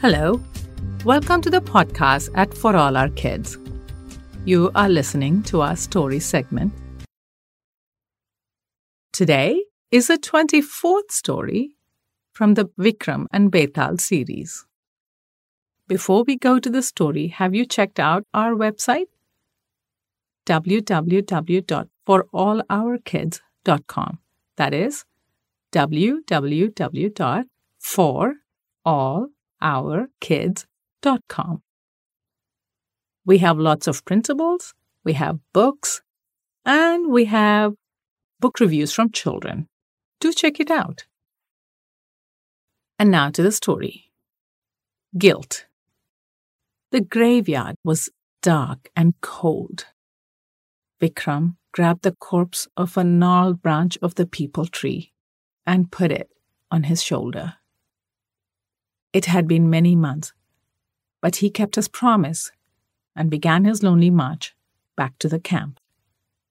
Hello. Welcome to the podcast at For All Our Kids. You are listening to our story segment. Today is the 24th story from the Vikram and Betal series. Before we go to the story, have you checked out our website? www.forallourkids.com. That is www.forourkids.com. We have lots of printables, we have books, and we have book reviews from children. Do check it out. And now to the story Guilt. The graveyard was dark and cold. Vikram grabbed the corpse of a gnarled branch of the peepal tree and put it on his shoulder. It had been many months, but he kept his promise and began his lonely march back to the camp,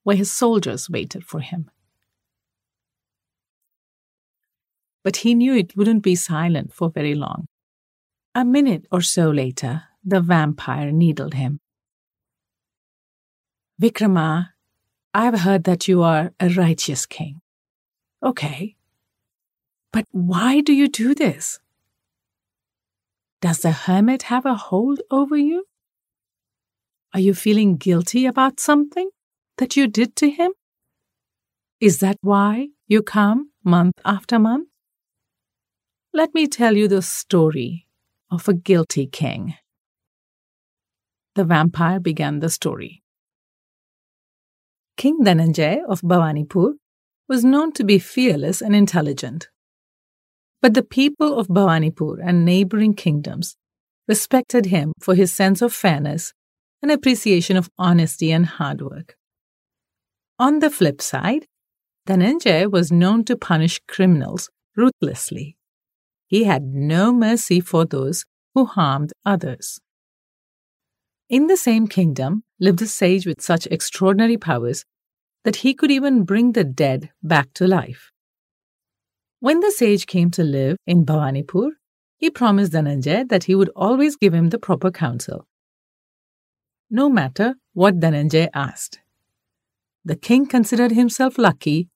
where his soldiers waited for him. But he knew it wouldn't be silent for very long. A minute or so later, the vampire needled him. Vikrama, I've heard that you are a righteous king. Okay. But why do you do this? Does the hermit have a hold over you? Are you feeling guilty about something that you did to him? Is that why you come month after month? Let me tell you the story of a guilty king. The vampire began the story. King Dhananjay of Bhawanipur was known to be fearless and intelligent. But the people of Bhawanipur and neighboring kingdoms respected him for his sense of fairness and appreciation of honesty and hard work. On the flip side, Dhananjay was known to punish criminals ruthlessly. He had no mercy for those who harmed others. In the same kingdom lived a sage with such extraordinary powers that he could even bring the dead back to life. When the sage came to live in Bhawanipur, he promised Dhananjay that he would always give him the proper counsel, no matter what Dhananjay asked. The king considered himself lucky,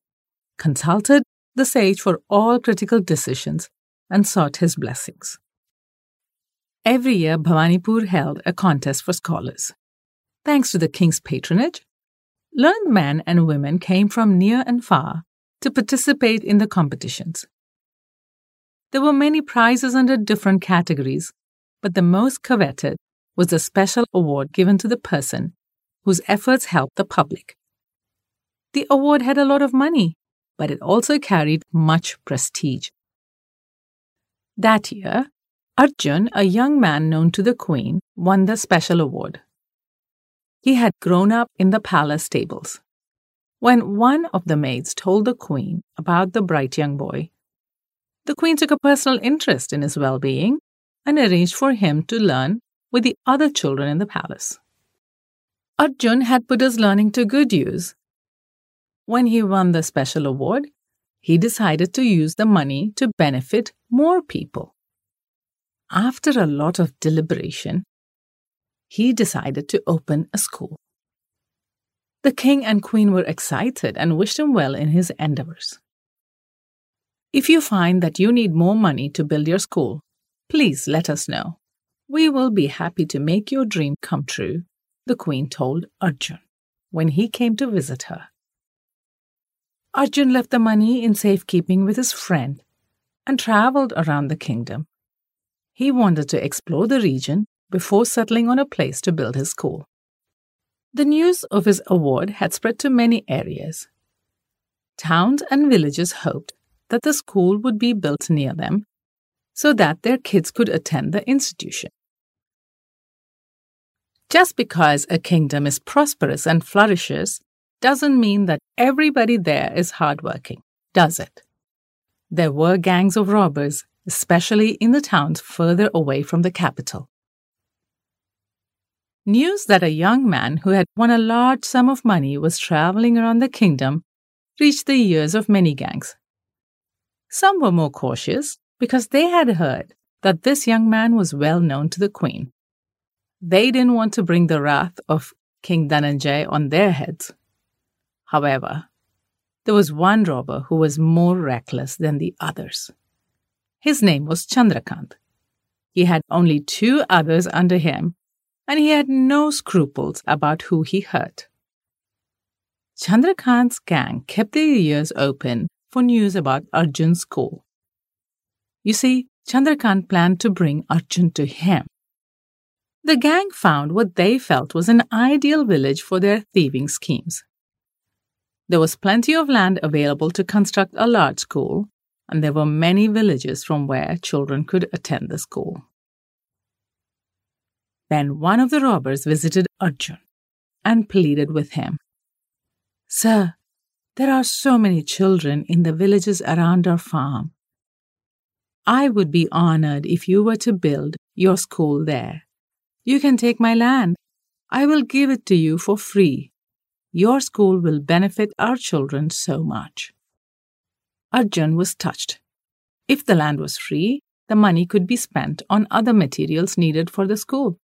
consulted the sage for all critical decisions, and sought his blessings. Every year, Bhawanipur held a contest for scholars. Thanks to the king's patronage, learned men and women came from near and far to participate in the competitions. There were many prizes under different categories, but the most coveted was the special award given to the person whose efforts helped the public. The award had a lot of money, but it also carried much prestige. That year, Arjun, a young man known to the queen, won the special award. He had grown up in the palace stables. When one of the maids told the queen about the bright young boy, the queen took a personal interest in his well being and arranged for him to learn with the other children in the palace. Arjun had put his learning to good use. When he won the special award, he decided to use the money to benefit more people. After a lot of deliberation, he decided to open a school. The king and queen were excited and wished him well in his endeavors. If you find that you need more money to build your school, please let us know. We will be happy to make your dream come true, the queen told Arjun when he came to visit her. Arjun left the money in safekeeping with his friend and traveled around the kingdom he wanted to explore the region before settling on a place to build his school. The news of his award had spread to many areas. Towns and villages hoped that the school would be built near them so that their kids could attend the institution. Just because a kingdom is prosperous and flourishes doesn't mean that everybody there is hardworking, does it? There were gangs of robbers especially in the towns further away from the capital. News that a young man who had won a large sum of money was traveling around the kingdom reached the ears of many gangs. Some were more cautious because they had heard that this young man was well known to the queen. They didn't want to bring the wrath of King Dhananjay on their heads. However, there was one robber who was more reckless than the others. His name was Chandrakant. He had only two others under him, and he had no scruples about who he hurt. Chandrakant's gang kept their ears open for news about Arjun's school. You see, Chandrakant planned to bring Arjun to him. The gang found what they felt was an ideal village for their thieving schemes. There was plenty of land available to construct a large school, and there were many villages from where children could attend the school. Then one of the robbers visited Arjun and pleaded with him Sir, there are so many children in the villages around our farm. I would be honored if you were to build your school there. You can take my land. I will give it to you for free. Your school will benefit our children so much. Arjun was touched. If the land was free, the money could be spent on other materials needed for the school.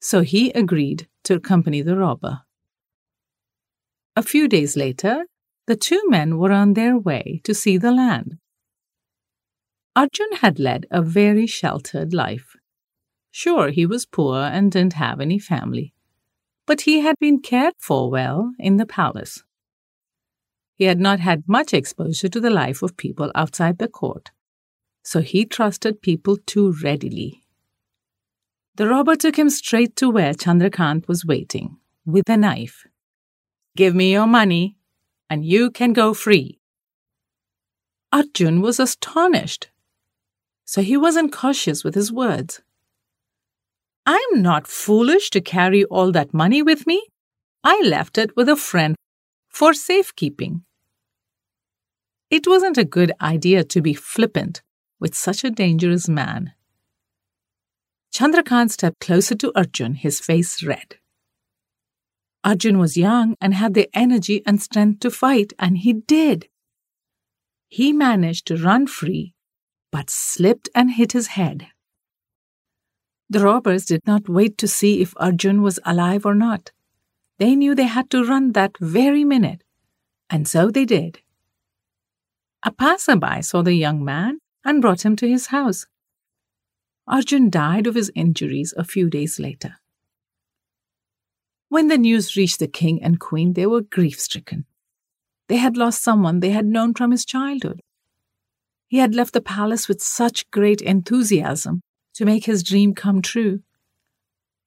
So he agreed to accompany the robber. A few days later, the two men were on their way to see the land. Arjun had led a very sheltered life. Sure, he was poor and didn't have any family, but he had been cared for well in the palace. He had not had much exposure to the life of people outside the court, so he trusted people too readily. The robber took him straight to where Chandrakant was waiting, with a knife. Give me your money, and you can go free. Arjun was astonished, so he wasn't cautious with his words. I'm not foolish to carry all that money with me. I left it with a friend for safekeeping. It wasn't a good idea to be flippant with such a dangerous man. Chandrakant stepped closer to Arjun, his face red. Arjun was young and had the energy and strength to fight, and he did. He managed to run free, but slipped and hit his head. The robbers did not wait to see if Arjun was alive or not. They knew they had to run that very minute, and so they did. A passerby saw the young man and brought him to his house. Arjun died of his injuries a few days later. When the news reached the king and queen, they were grief stricken. They had lost someone they had known from his childhood. He had left the palace with such great enthusiasm to make his dream come true.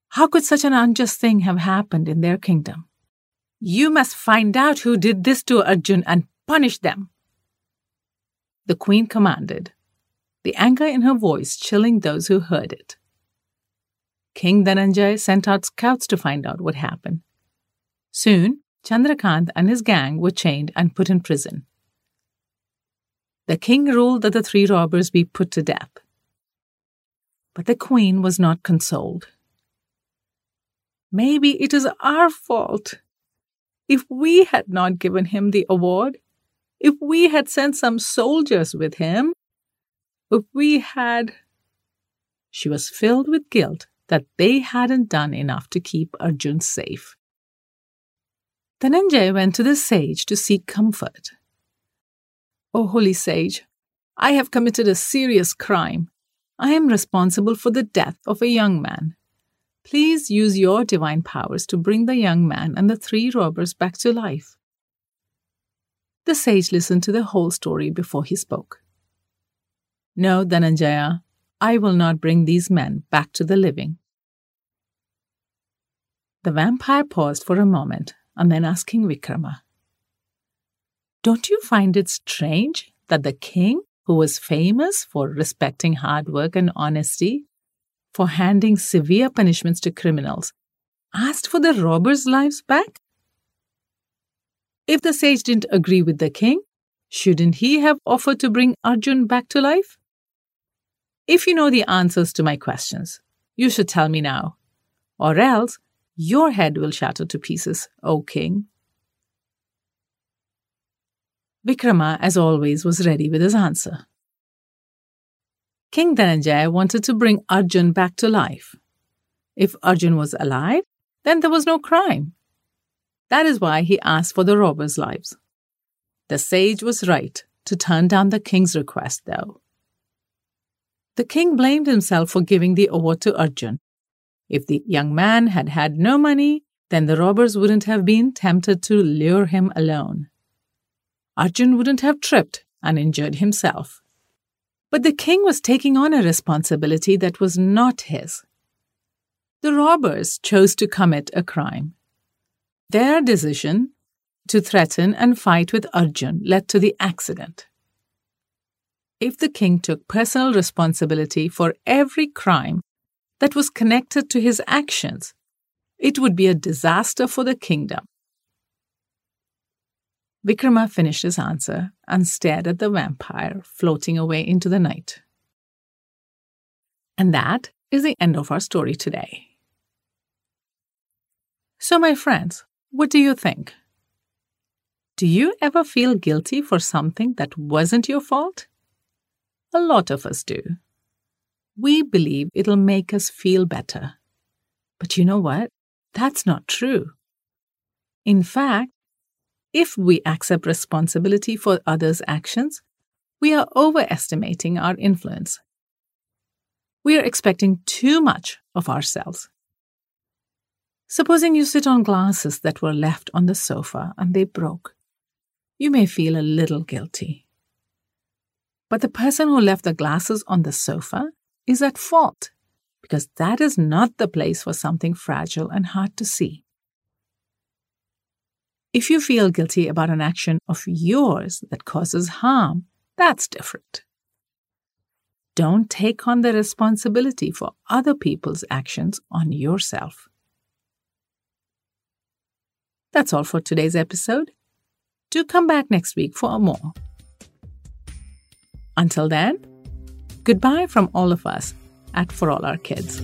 How could such an unjust thing have happened in their kingdom? You must find out who did this to Arjun and punish them. The queen commanded, the anger in her voice chilling those who heard it. King Dhananjay sent out scouts to find out what happened. Soon, Chandrakant and his gang were chained and put in prison. The king ruled that the three robbers be put to death. But the queen was not consoled. Maybe it is our fault. If we had not given him the award, if we had sent some soldiers with him, if we had. She was filled with guilt that they hadn't done enough to keep Arjun safe. Dhananjay went to the sage to seek comfort. O holy sage, I have committed a serious crime. I am responsible for the death of a young man. Please use your divine powers to bring the young man and the three robbers back to life. The sage listened to the whole story before he spoke. No, Dhananjaya, I will not bring these men back to the living. The vampire paused for a moment and then asking Vikrama, Don't you find it strange that the king, who was famous for respecting hard work and honesty, for handing severe punishments to criminals, asked for the robbers' lives back? If the sage didn't agree with the king, shouldn't he have offered to bring Arjun back to life? If you know the answers to my questions, you should tell me now, or else your head will shatter to pieces, O king. Vikrama, as always, was ready with his answer. King Dhananjaya wanted to bring Arjun back to life. If Arjun was alive, then there was no crime. That is why he asked for the robbers' lives. The sage was right to turn down the king's request, though. The king blamed himself for giving the award to Arjun. If the young man had had no money, then the robbers wouldn't have been tempted to lure him alone. Arjun wouldn't have tripped and injured himself. But the king was taking on a responsibility that was not his. The robbers chose to commit a crime. Their decision to threaten and fight with Arjun led to the accident if the king took personal responsibility for every crime that was connected to his actions, it would be a disaster for the kingdom. Vikrama finished his answer and stared at the vampire floating away into the night. And that is the end of our story today. So, my friends, what do you think? Do you ever feel guilty for something that wasn't your fault? A lot of us do. We believe it'll make us feel better. But you know what? That's not true. In fact, if we accept responsibility for others' actions, we are overestimating our influence. We are expecting too much of ourselves. Supposing you sit on glasses that were left on the sofa and they broke. You may feel a little guilty. But the person who left the glasses on the sofa is at fault because that is not the place for something fragile and hard to see. If you feel guilty about an action of yours that causes harm, that's different. Don't take on the responsibility for other people's actions on yourself. That's all for today's episode. Do come back next week for more. Until then, goodbye from all of us at For All Our Kids.